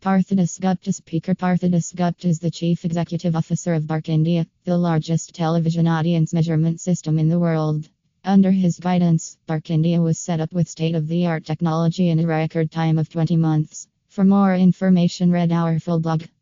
Partho Dasgupta Speaker Partho Dasgupta is the Chief Executive Officer of BARC India, the largest television audience measurement system in the world. Under his guidance, BARC India was set up with state of the art technology in a record time of 20 months. For more information, read our full blog.